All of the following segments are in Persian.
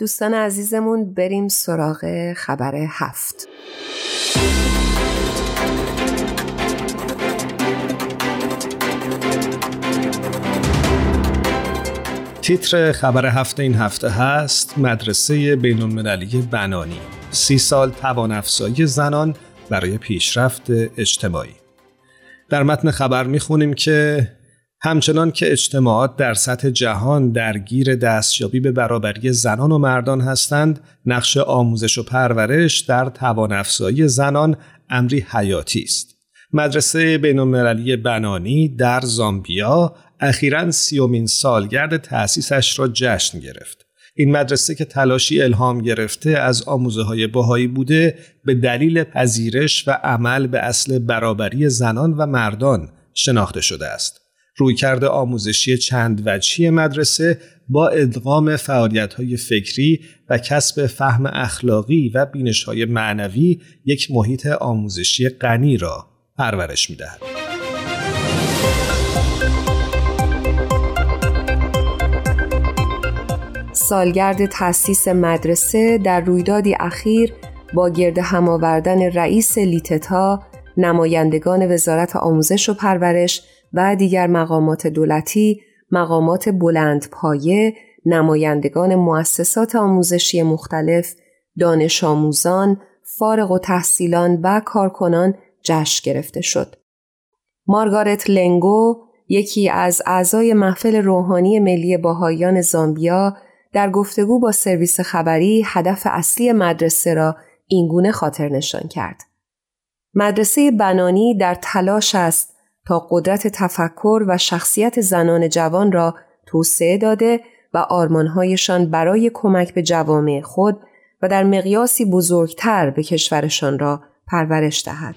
دوستان عزیزمون بریم سراغ خبر هفت. تیتر خبر هفته این هفته هست مدرسه بین المللی بنانی. سی سال توان افزایی زنان برای پیشرفت اجتماعی. در متن خبر می‌خونیم که همچنان که اجتماعات در سطح جهان درگیر دستیابی به برابری زنان و مردان هستند نقش آموزش و پرورش در توان افزایی زنان امری حیاتی است مدرسه بین المللی بنانی در زامبیا اخیرا سیومین سالگرد تأسیسش را جشن گرفت. این مدرسه که تلاشی الهام گرفته از آموزه های باهایی بوده به دلیل پذیرش و عمل به اصل برابری زنان و مردان شناخته شده است. رویکرد آموزشی چند وجهی مدرسه با ادغام فعالیت های فکری و کسب فهم اخلاقی و بینش های معنوی یک محیط آموزشی غنی را پرورش می دهد. سالگرد تأسیس مدرسه در رویدادی اخیر با گرد هم آوردن رئیس لیتتا، نمایندگان وزارت آموزش و پرورش و دیگر مقامات دولتی، مقامات بلند پایه، نمایندگان مؤسسات آموزشی مختلف، دانش آموزان، فارغ و تحصیلان و کارکنان جشن گرفته شد. مارگارت لنگو یکی از اعضای محفل روحانی ملی باهایان زامبیا در گفتگو با سرویس خبری هدف اصلی مدرسه را اینگونه خاطر نشان کرد. مدرسه بنانی در تلاش است تا قدرت تفکر و شخصیت زنان جوان را توسعه داده و آرمانهایشان برای کمک به جوامع خود و در مقیاسی بزرگتر به کشورشان را پرورش دهد.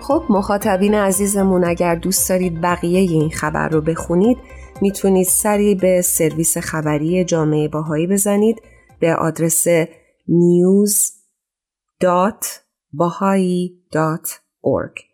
خب مخاطبین عزیزمون اگر دوست دارید بقیه این خبر رو بخونید می‌تونید سری به سرویس خبری جامعه باهایی بزنید به آدرس news.bahai.org